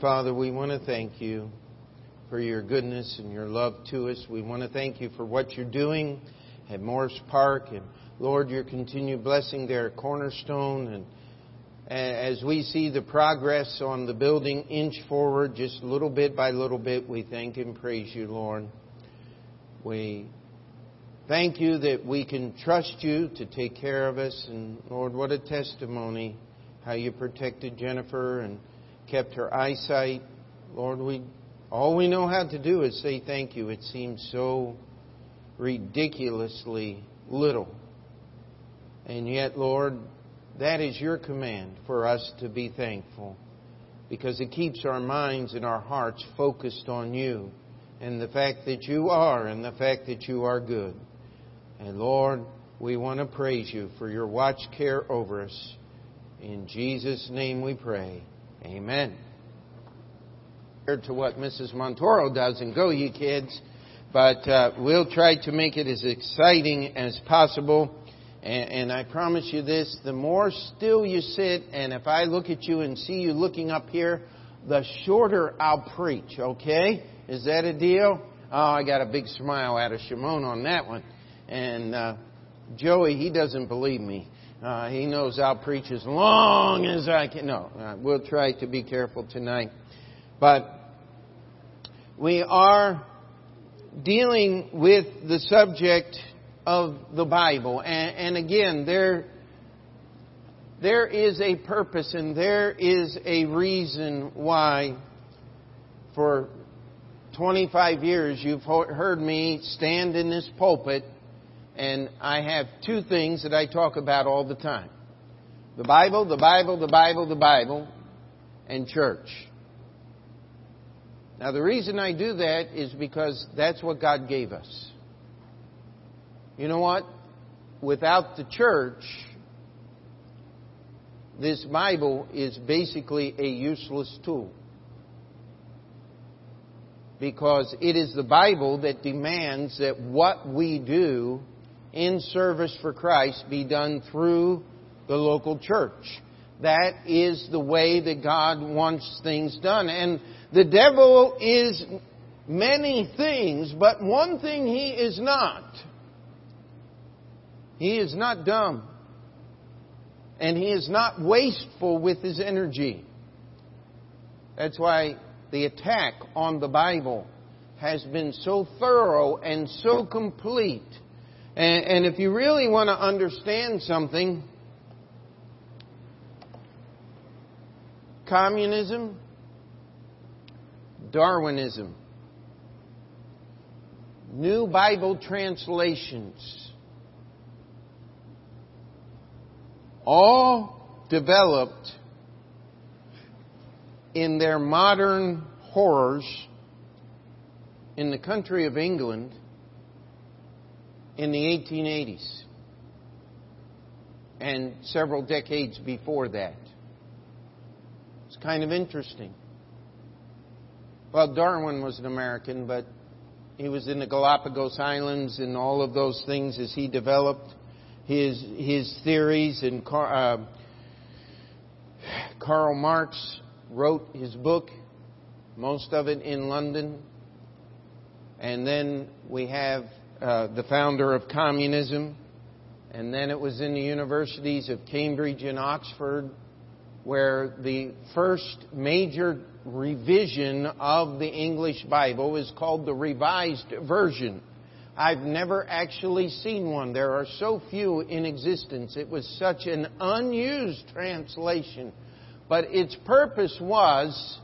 Father, we want to thank you for your goodness and your love to us. We want to thank you for what you're doing at Morris Park and Lord, your continued blessing there at Cornerstone and as we see the progress on the building inch forward, just little bit by little bit, we thank and praise you, Lord. We thank you that we can trust you to take care of us. And Lord, what a testimony how you protected Jennifer and kept her eyesight. Lord, we all we know how to do is say thank you. It seems so ridiculously little. And yet, Lord, that is your command for us to be thankful because it keeps our minds and our hearts focused on you and the fact that you are and the fact that you are good. And Lord, we want to praise you for your watch care over us. In Jesus' name we pray. Amen. Compared to what Mrs. Montoro does, and go, you kids. But uh, we'll try to make it as exciting as possible. And, and I promise you this the more still you sit, and if I look at you and see you looking up here, the shorter I'll preach, okay? Is that a deal? Oh, I got a big smile out of Shimon on that one. And uh, Joey, he doesn't believe me. Uh, he knows I'll preach as long as I can. No, uh, we'll try to be careful tonight. But we are dealing with the subject of the Bible. And, and again, there, there is a purpose and there is a reason why for 25 years you've heard me stand in this pulpit and I have two things that I talk about all the time. The Bible, the Bible, the Bible, the Bible, and church. Now the reason I do that is because that's what God gave us. You know what? Without the church, this Bible is basically a useless tool. Because it is the Bible that demands that what we do in service for Christ be done through the local church. That is the way that God wants things done. And the devil is many things, but one thing he is not. He is not dumb. And he is not wasteful with his energy. That's why the attack on the Bible has been so thorough and so complete. And, and if you really want to understand something, communism, Darwinism, New Bible translations, all developed in their modern horrors in the country of England in the 1880s and several decades before that. It's kind of interesting. Well, Darwin was an American, but he was in the Galapagos Islands and all of those things as he developed his his theories, and uh, Karl Marx wrote his book, most of it in London, and then we have uh, the founder of communism, and then it was in the universities of Cambridge and Oxford where the first major revision of the English Bible is called the Revised Version. I've never actually seen one. There are so few in existence. It was such an unused translation. But its purpose was,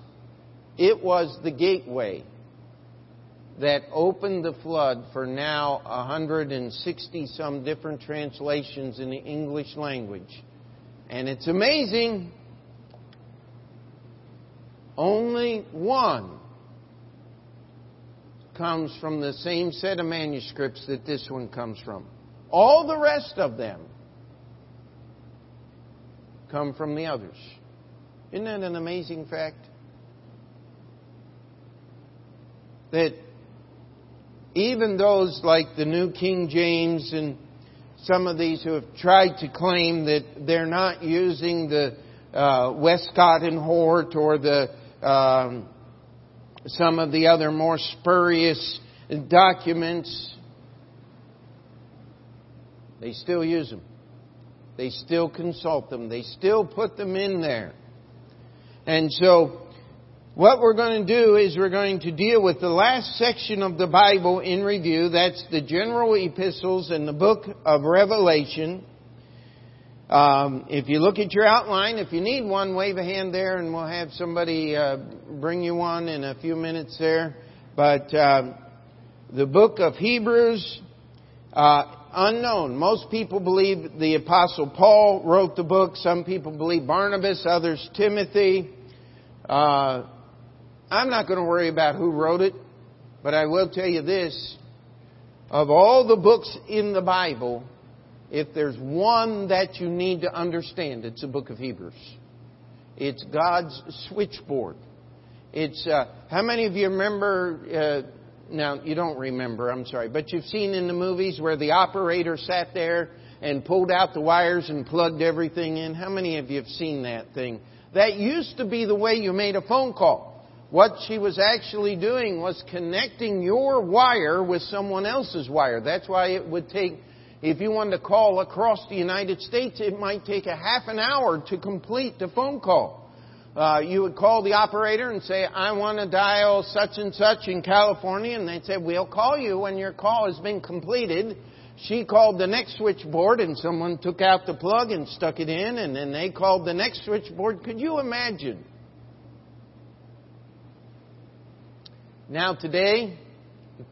it was the gateway that opened the flood for now 160 some different translations in the English language. And it's amazing. Only one comes from the same set of manuscripts that this one comes from. All the rest of them come from the others. Isn't that an amazing fact? That even those like the New King James and some of these who have tried to claim that they're not using the uh, Westcott and Hort or the um, some of the other more spurious documents, they still use them. They still consult them. They still put them in there. And so, what we're going to do is we're going to deal with the last section of the Bible in review. That's the general epistles and the book of Revelation. Um, if you look at your outline, if you need one, wave a hand there, and we'll have somebody uh, bring you one in a few minutes there. But uh, the book of Hebrews, uh, unknown. Most people believe the Apostle Paul wrote the book. Some people believe Barnabas, others Timothy. Uh, I'm not going to worry about who wrote it, but I will tell you this. Of all the books in the Bible, if there's one that you need to understand, it's the book of Hebrews. It's God's switchboard. It's, uh, how many of you remember, uh, now you don't remember, I'm sorry, but you've seen in the movies where the operator sat there and pulled out the wires and plugged everything in? How many of you have seen that thing? That used to be the way you made a phone call. What she was actually doing was connecting your wire with someone else's wire. That's why it would take if you wanted to call across the United States, it might take a half an hour to complete the phone call. Uh, you would call the operator and say, I want to dial such and such in California, and they'd say, we'll call you when your call has been completed. She called the next switchboard and someone took out the plug and stuck it in and then they called the next switchboard. Could you imagine? Now today,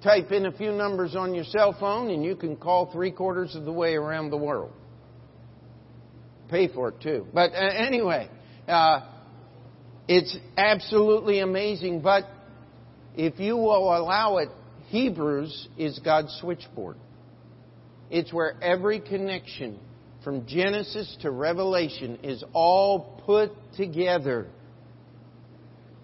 type in a few numbers on your cell phone and you can call three quarters of the way around the world. Pay for it too. But uh, anyway, uh, it's absolutely amazing. But if you will allow it, Hebrews is God's switchboard. It's where every connection from Genesis to Revelation is all put together.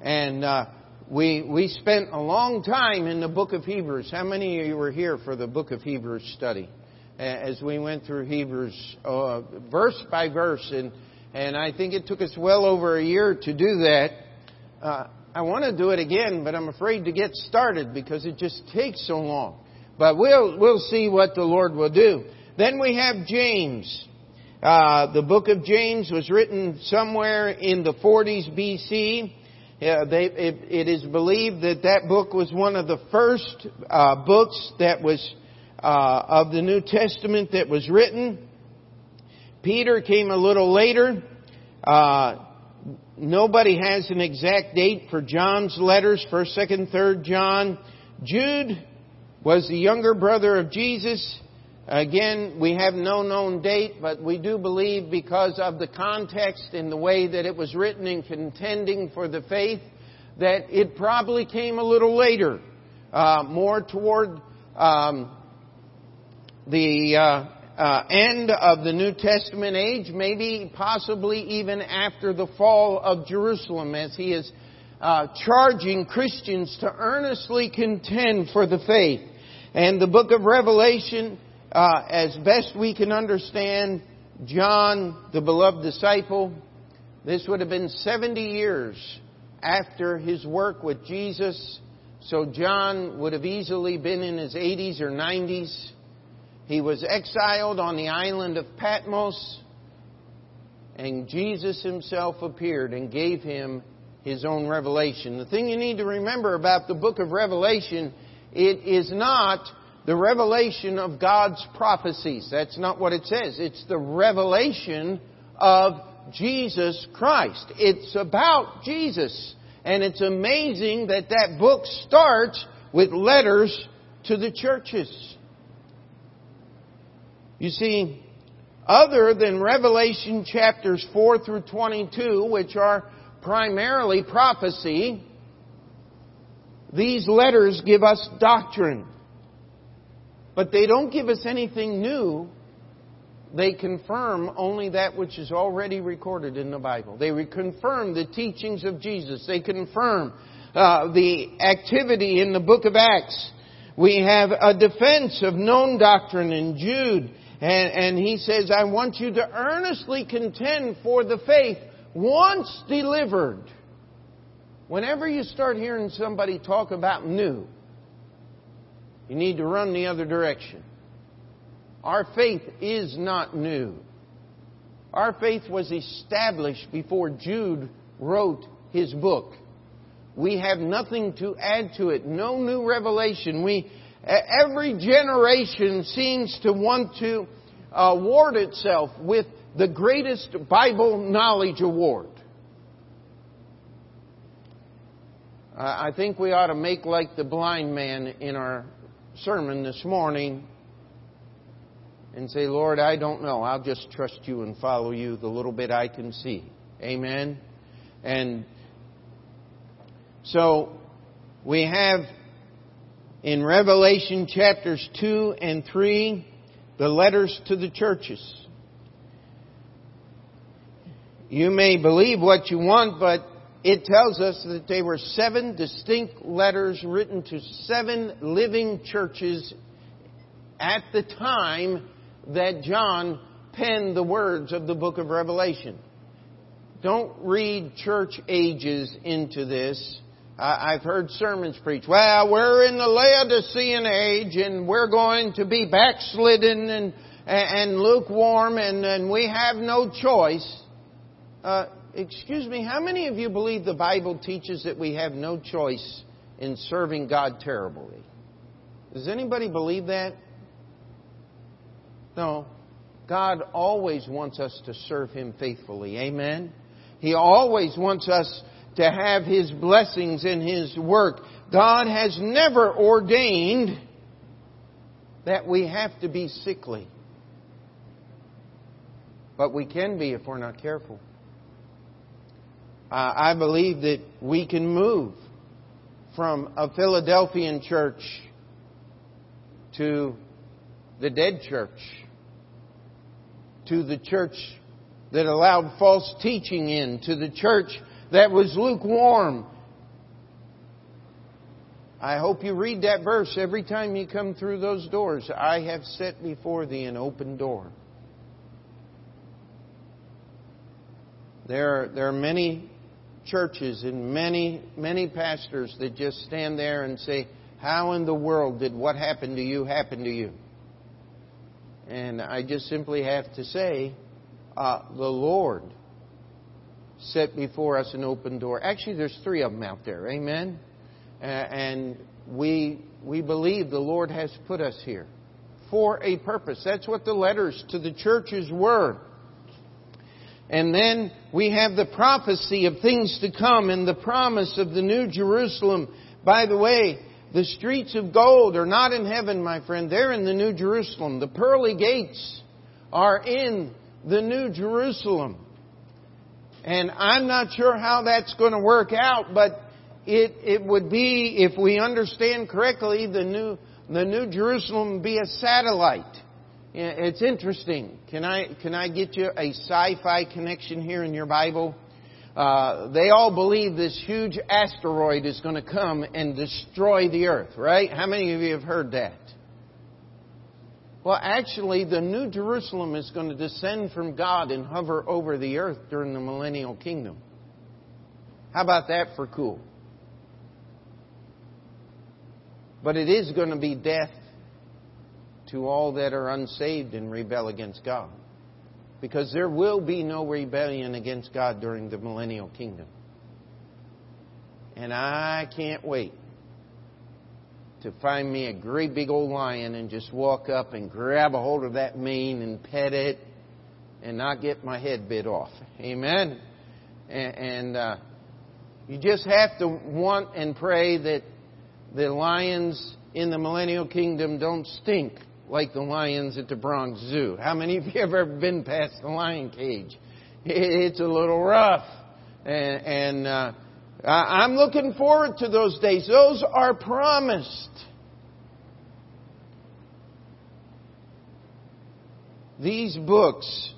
And uh, we, we spent a long time in the book of Hebrews. How many of you were here for the book of Hebrews study? As we went through Hebrews uh, verse by verse, and, and I think it took us well over a year to do that. Uh, I want to do it again, but I'm afraid to get started because it just takes so long. But we'll, we'll see what the Lord will do. Then we have James. Uh, the book of James was written somewhere in the 40s BC. Yeah, they, it, it is believed that that book was one of the first uh, books that was uh, of the New Testament that was written. Peter came a little later. Uh, nobody has an exact date for John's letters, first, second, third John. Jude was the younger brother of Jesus. Again, we have no known date, but we do believe because of the context and the way that it was written in contending for the faith, that it probably came a little later, uh, more toward um, the uh, uh, end of the New Testament age, maybe possibly even after the fall of Jerusalem, as he is uh, charging Christians to earnestly contend for the faith. And the book of Revelation uh, as best we can understand, John, the beloved disciple, this would have been 70 years after his work with Jesus. So John would have easily been in his 80s or 90s. He was exiled on the island of Patmos, and Jesus himself appeared and gave him his own revelation. The thing you need to remember about the book of Revelation, it is not the revelation of God's prophecies. That's not what it says. It's the revelation of Jesus Christ. It's about Jesus. And it's amazing that that book starts with letters to the churches. You see, other than Revelation chapters 4 through 22, which are primarily prophecy, these letters give us doctrine. But they don't give us anything new. They confirm only that which is already recorded in the Bible. They confirm the teachings of Jesus. They confirm uh, the activity in the book of Acts. We have a defense of known doctrine in Jude. And, and he says, I want you to earnestly contend for the faith once delivered. Whenever you start hearing somebody talk about new, you need to run the other direction. Our faith is not new. Our faith was established before Jude wrote his book. We have nothing to add to it, no new revelation. We, every generation seems to want to uh, award itself with the greatest Bible knowledge award. I think we ought to make like the blind man in our sermon this morning and say, Lord, I don't know. I'll just trust you and follow you the little bit I can see. Amen. And so we have in Revelation chapters 2 and 3 the letters to the churches. You may believe what you want, but it tells us that they were seven distinct letters written to seven living churches at the time that John penned the words of the book of Revelation. Don't read church ages into this. I've heard sermons preached. Well, we're in the Laodicean age and we're going to be backslidden and, and lukewarm and, and we have no choice. Uh, excuse me, how many of you believe the Bible teaches that we have no choice in serving God terribly? Does anybody believe that? No. God always wants us to serve Him faithfully. Amen? He always wants us to have His blessings in His work. God has never ordained that we have to be sickly. But we can be if we're not careful uh, I believe that we can move from a Philadelphian church to the dead church, to the church that allowed false teaching in, to the church that was lukewarm. I hope you read that verse every time you come through those doors. I have set before thee an open door. There, there are many churches and many, many pastors that just stand there and say, How in the world did what happened to you happen to you? And I just simply have to say, uh, the Lord set before us an open door. Actually, there's three of them out there. Amen? Uh, and we, we believe the Lord has put us here for a purpose. That's what the letters to the churches were. And then we have the prophecy of things to come and the promise of the New Jerusalem. By the way, the streets of gold are not in heaven, my friend. They're in the New Jerusalem. The pearly gates are in the New Jerusalem. And I'm not sure how that's going to work out, but it, it would be, if we understand correctly, the New, the New Jerusalem would be a satellite. It's interesting. Can I, can I get you a sci-fi connection here in your Bible? Uh, they all believe this huge asteroid is going to come and destroy the earth, right? How many of you have heard that? Well, actually, the New Jerusalem is going to descend from God and hover over the earth during the millennial kingdom. How about that for cool? But it is going to be death to all that are unsaved and rebel against God. Because there will be no rebellion against God during the millennial kingdom. And I can't wait to find me a great big old lion and just walk up and grab a hold of that mane and pet it and not get my head bit off. Amen. And, uh, you just have to want and pray that the lions in the millennial kingdom don't stink like the lions at the Bronx Zoo. How many of you have ever been past the lion cage? It's a little rough. And, and uh, I'm looking forward to those days. Those are promised. These books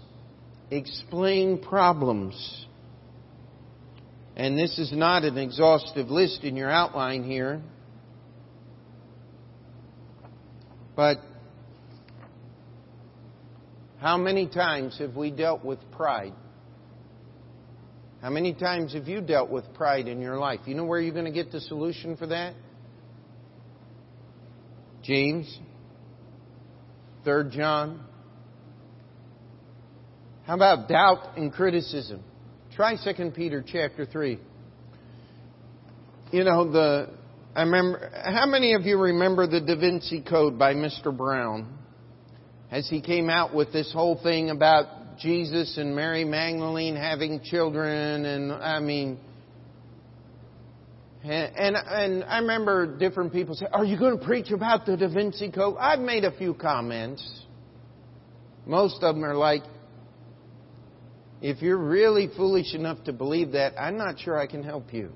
explain problems. And this is not an exhaustive list in your outline here. But how many times have we dealt with pride? How many times have you dealt with pride in your life? You know where you're going to get the solution for that? James, 3 John. How about doubt and criticism? Try 2 Peter chapter 3. You know, the I remember how many of you remember the Da Vinci Code by Mr. Brown? As he came out with this whole thing about Jesus and Mary Magdalene having children, and I mean, and, and I remember different people say, "Are you going to preach about the Da Vinci Code?" I've made a few comments. Most of them are like, "If you're really foolish enough to believe that, I'm not sure I can help you."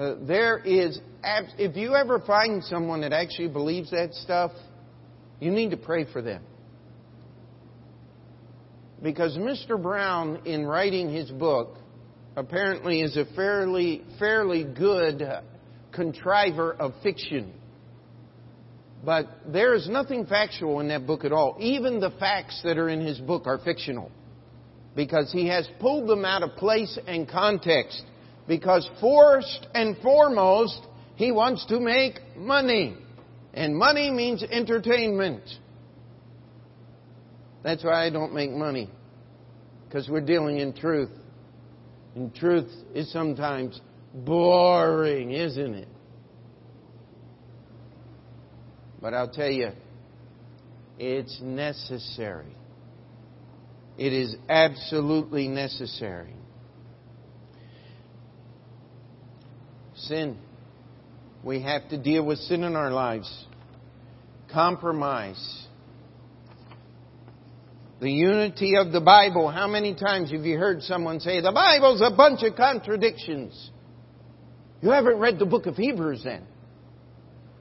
Uh, there is, if you ever find someone that actually believes that stuff, you need to pray for them. Because Mr. Brown, in writing his book, apparently is a fairly, fairly good contriver of fiction. But there is nothing factual in that book at all. Even the facts that are in his book are fictional. Because he has pulled them out of place and context. Because first and foremost, he wants to make money. And money means entertainment. That's why I don't make money. Because we're dealing in truth. And truth is sometimes boring, isn't it? But I'll tell you, it's necessary. It is absolutely necessary. Sin. We have to deal with sin in our lives. Compromise the unity of the Bible. How many times have you heard someone say, the Bible's a bunch of contradictions? You haven't read the book of Hebrews then.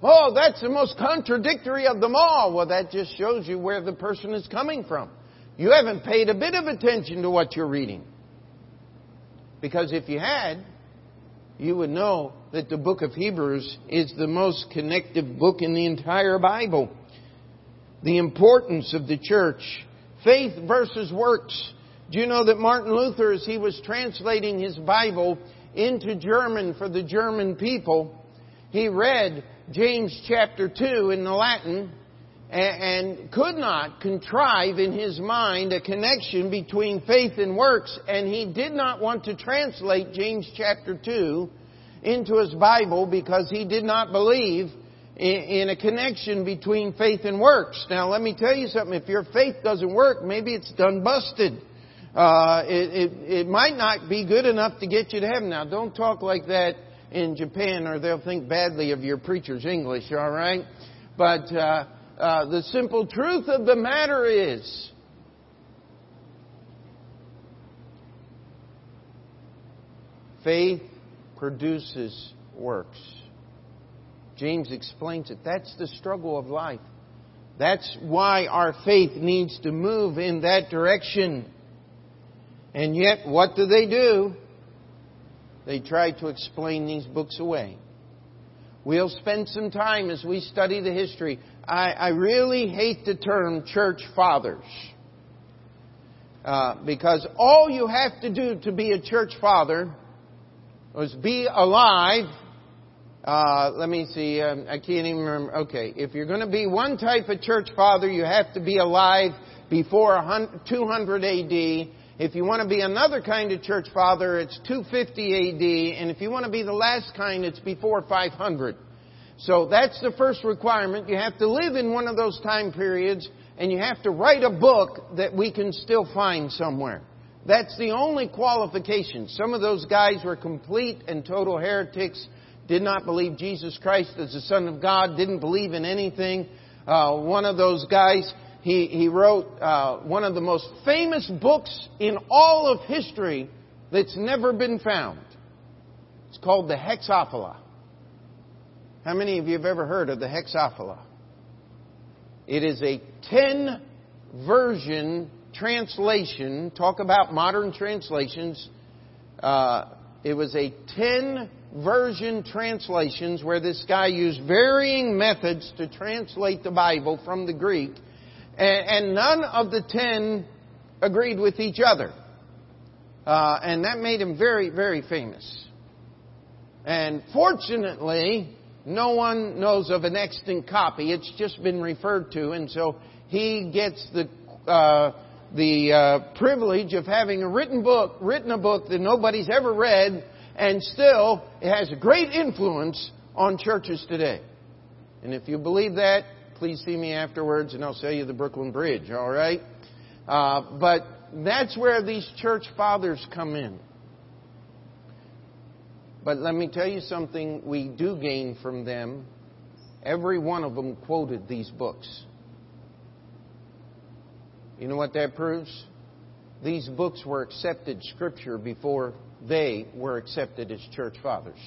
Oh, that's the most contradictory of them all. Well, that just shows you where the person is coming from. You haven't paid a bit of attention to what you're reading. Because if you had, you would know that the book of Hebrews is the most connective book in the entire Bible. The importance of the church Faith versus works. Do you know that Martin Luther, as he was translating his Bible into German for the German people, he read James chapter 2 in the Latin and could not contrive in his mind a connection between faith and works, and he did not want to translate James chapter 2 into his Bible because he did not believe in a connection between faith and works. Now, let me tell you something. If your faith doesn't work, maybe it's done busted. Uh, it, it, it might not be good enough to get you to heaven. Now, don't talk like that in Japan or they'll think badly of your preacher's English, all right? But uh, uh, the simple truth of the matter is, faith produces works. James explains it. That's the struggle of life. That's why our faith needs to move in that direction. And yet, what do they do? They try to explain these books away. We'll spend some time as we study the history. I, I really hate the term church fathers. Uh, because all you have to do to be a church father was be alive uh, let me see. Um, I can't even remember. Okay, if you're going to be one type of church father, you have to be alive before 200 AD. If you want to be another kind of church father, it's 250 AD. And if you want to be the last kind, it's before 500. So that's the first requirement. You have to live in one of those time periods, and you have to write a book that we can still find somewhere. That's the only qualification. Some of those guys were complete and total heretics did not believe Jesus Christ as the Son of God, didn't believe in anything. Uh, one of those guys, he, he wrote uh, one of the most famous books in all of history that's never been found. It's called the Hexapla. How many of you have ever heard of the Hexapla? It is a 10 version translation. Talk about modern translations. Uh, it was a 10 version translations where this guy used varying methods to translate the Bible from the Greek. And, none of the 10 agreed with each other. Uh, and that made him very, very famous. And fortunately, no one knows of an extant copy. It's just been referred to, and so he gets the uh, the uh, privilege of having a written book, written a book that nobody's ever read, and still it has a great influence on churches today. And if you believe that, please see me afterwards, and I'll sell you the Brooklyn Bridge. All right, uh, but that's where these church fathers come in. But let me tell you something we do gain from them. Every one of them quoted these books. You know what that proves? These books were accepted scripture before they were accepted as church fathers.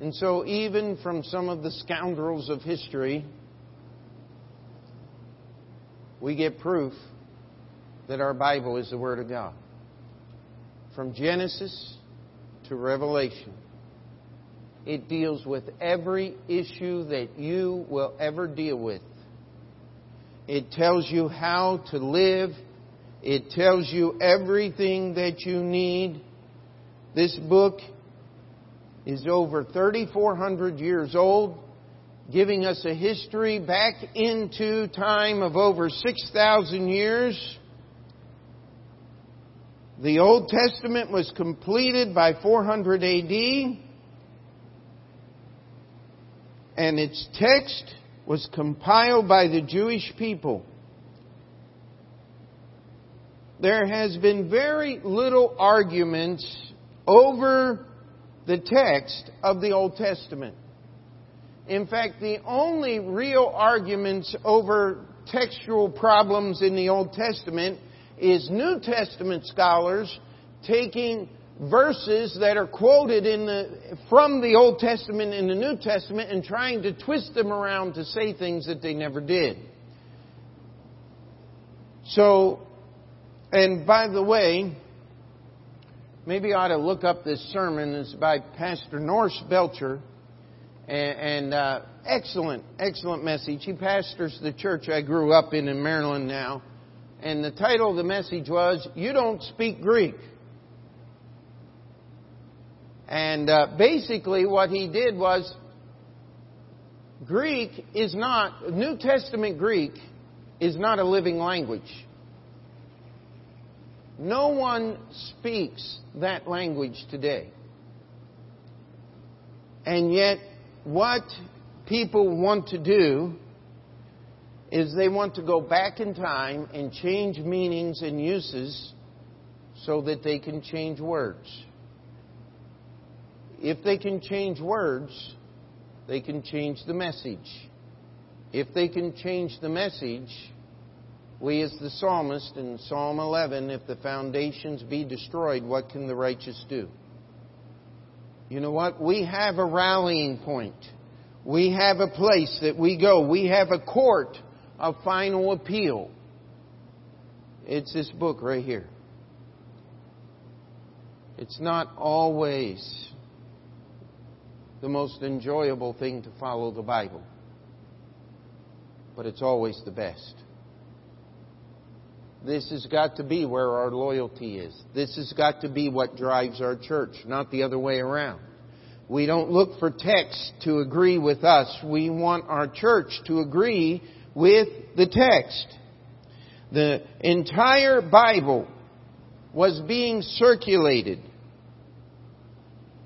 And so, even from some of the scoundrels of history, we get proof that our Bible is the Word of God. From Genesis to Revelation, it deals with every issue that you will ever deal with. It tells you how to live. It tells you everything that you need. This book is over 3,400 years old, giving us a history back into time of over 6,000 years. The Old Testament was completed by 400 AD, and its text was compiled by the Jewish people. There has been very little arguments over the text of the Old Testament. In fact, the only real arguments over textual problems in the Old Testament is New Testament scholars taking verses that are quoted in the, from the Old Testament in the New Testament and trying to twist them around to say things that they never did. So, and by the way, maybe I ought to look up this sermon. It's by Pastor Norris Belcher. And, and uh, excellent, excellent message. He pastors the church I grew up in in Maryland now. And the title of the message was, You Don't Speak Greek. And uh, basically, what he did was Greek is not, New Testament Greek is not a living language. No one speaks that language today. And yet, what people want to do is they want to go back in time and change meanings and uses so that they can change words. If they can change words, they can change the message. If they can change the message, we as the psalmist in Psalm 11, if the foundations be destroyed, what can the righteous do? You know what? We have a rallying point. We have a place that we go. We have a court of final appeal. It's this book right here. It's not always the most enjoyable thing to follow the Bible, but it's always the best. This has got to be where our loyalty is. This has got to be what drives our church, not the other way around. We don't look for text to agree with us. We want our church to agree with the text. The entire Bible was being circulated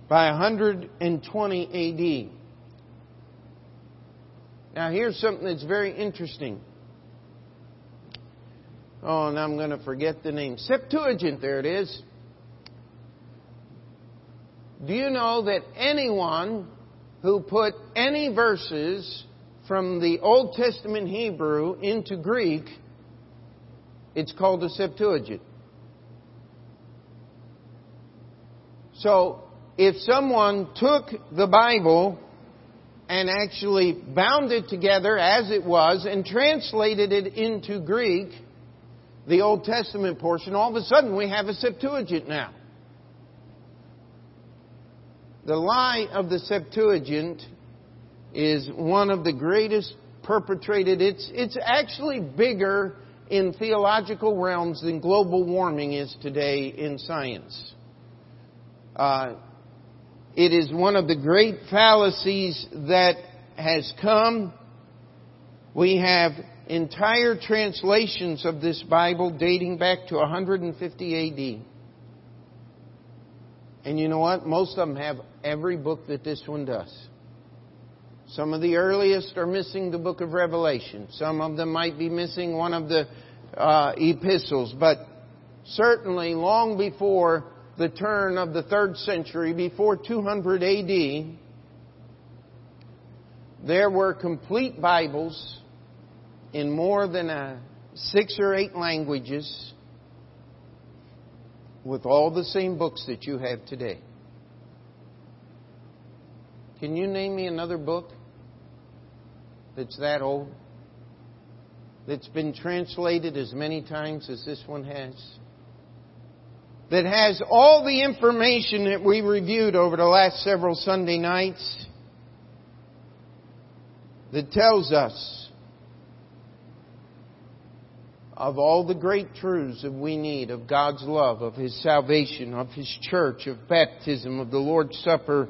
by 120 AD. Now, here's something that's very interesting. Oh, and I'm going to forget the name. Septuagint, there it is. Do you know that anyone who put any verses from the Old Testament Hebrew into Greek, it's called a Septuagint? So, if someone took the Bible and actually bound it together as it was and translated it into Greek, the Old Testament portion, all of a sudden we have a Septuagint now. The lie of the Septuagint is one of the greatest perpetrated. It's, it's actually bigger in theological realms than global warming is today in science. Uh, it is one of the great fallacies that has come. We have entire translations of this Bible dating back to 150 AD. And you know what? Most of them have every book that this one does. Some of the earliest are missing the book of Revelation. Some of them might be missing one of the uh, epistles. But certainly long before the turn of the third century, before 200 AD, there were complete Bibles in more than uh, six or eight languages with all the same books that you have today. Can you name me another book that's that old? That's been translated as many times as this one has? That has all the information that we reviewed over the last several Sunday nights that tells us of all the great truths that we need of God's love, of His salvation, of His church, of baptism, of the Lord's Supper,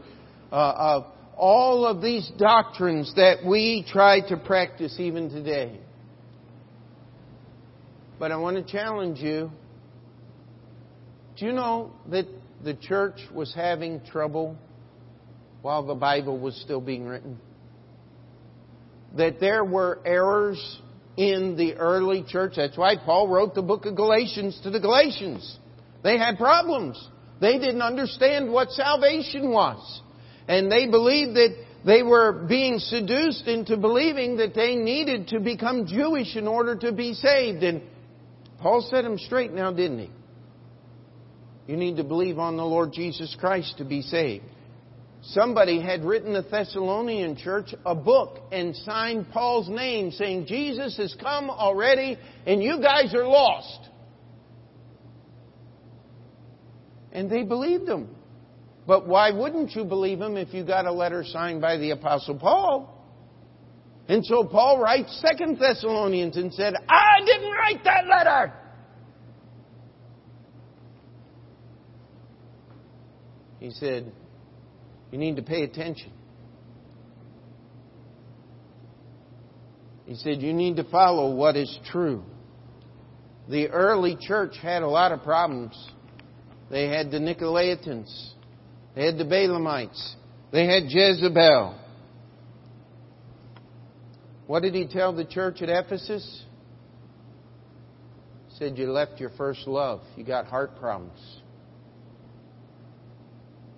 uh, of all of these doctrines that we try to practice even today. But I want to challenge you. You know that the church was having trouble while the Bible was still being written? That there were errors in the early church. That's why Paul wrote the book of Galatians to the Galatians. They had problems. They didn't understand what salvation was. And they believed that they were being seduced into believing that they needed to become Jewish in order to be saved. And Paul set them straight now, didn't he? You need to believe on the Lord Jesus Christ to be saved. Somebody had written the Thessalonian church a book and signed Paul's name saying, Jesus has come already and you guys are lost. And they believed him. But why wouldn't you believe him if you got a letter signed by the Apostle Paul? And so Paul writes Second Thessalonians and said, I didn't write that letter. He said, you need to pay attention. He said, You need to follow what is true. The early church had a lot of problems. They had the Nicolaitans, they had the Balaamites, they had Jezebel. What did he tell the church at Ephesus? He said, You left your first love. You got heart problems.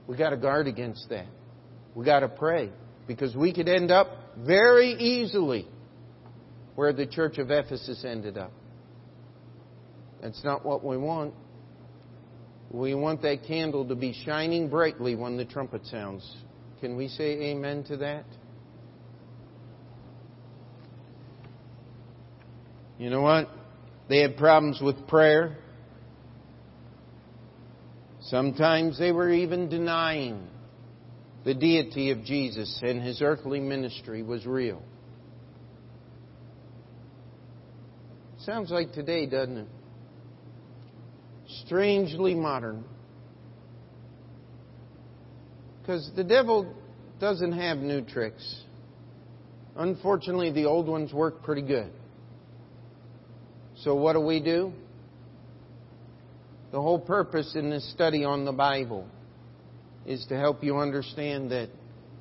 We got to guard against that. We got to pray because we could end up very easily where the church of Ephesus ended up. That's not what we want. We want that candle to be shining brightly when the trumpet sounds. Can we say amen to that? You know what? They had problems with prayer. Sometimes they were even denying the deity of Jesus and his earthly ministry was real. Sounds like today, doesn't it? Strangely modern. Because the devil doesn't have new tricks. Unfortunately, the old ones work pretty good. So, what do we do? The whole purpose in this study on the Bible is to help you understand that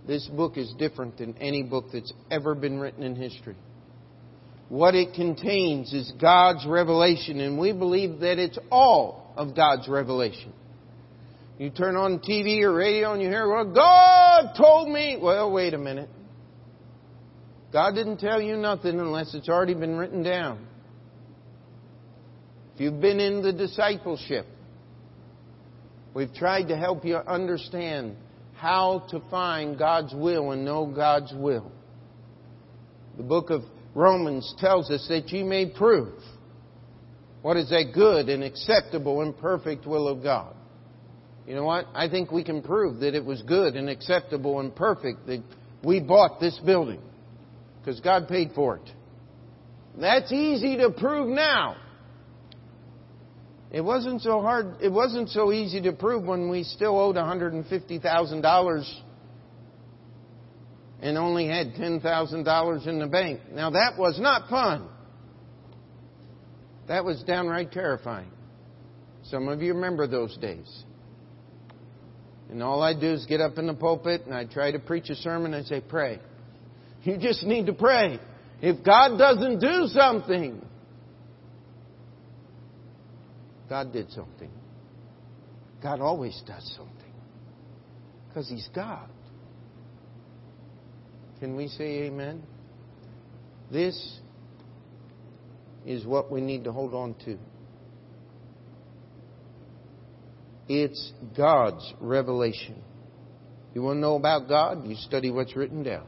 this book is different than any book that's ever been written in history. What it contains is God's revelation, and we believe that it's all of God's revelation. You turn on TV or radio and you hear, well, God told me. Well, wait a minute. God didn't tell you nothing unless it's already been written down. If you've been in the discipleship, we've tried to help you understand how to find God's will and know God's will. The book of Romans tells us that you may prove what is that good and acceptable and perfect will of God. You know what? I think we can prove that it was good and acceptable and perfect that we bought this building because God paid for it. That's easy to prove now. It wasn't so hard, it wasn't so easy to prove when we still owed $150,000 and only had $10,000 in the bank. Now that was not fun. That was downright terrifying. Some of you remember those days. And all I do is get up in the pulpit and I try to preach a sermon and say, pray. You just need to pray. If God doesn't do something, God did something. God always does something. Because He's God. Can we say amen? This is what we need to hold on to. It's God's revelation. You want to know about God? You study what's written down.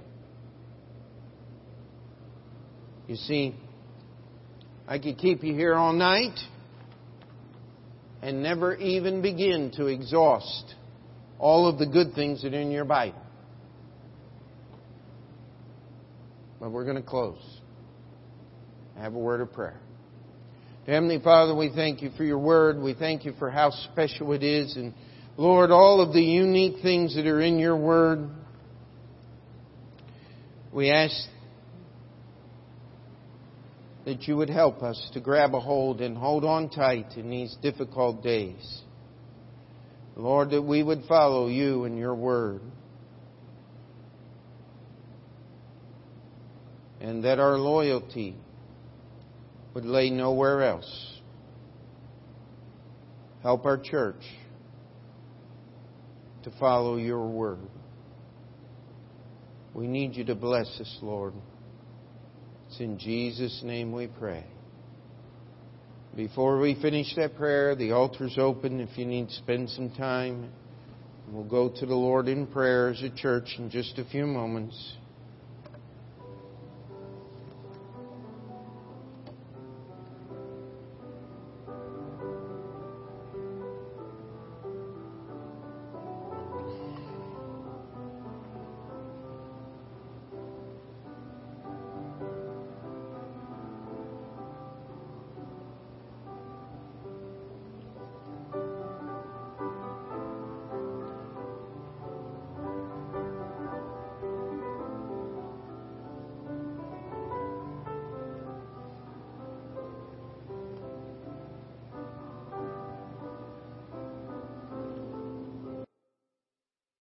You see, I could keep you here all night and never even begin to exhaust all of the good things that are in your Bible. But we're going to close. I have a word of prayer. Heavenly Father, we thank you for your word. We thank you for how special it is. And Lord, all of the unique things that are in your word, we ask that you would help us to grab a hold and hold on tight in these difficult days. Lord, that we would follow you and your word. And that our loyalty would lay nowhere else. Help our church to follow your word. We need you to bless us, Lord. It's in Jesus' name we pray. Before we finish that prayer, the altar's open if you need to spend some time. We'll go to the Lord in prayer as a church in just a few moments.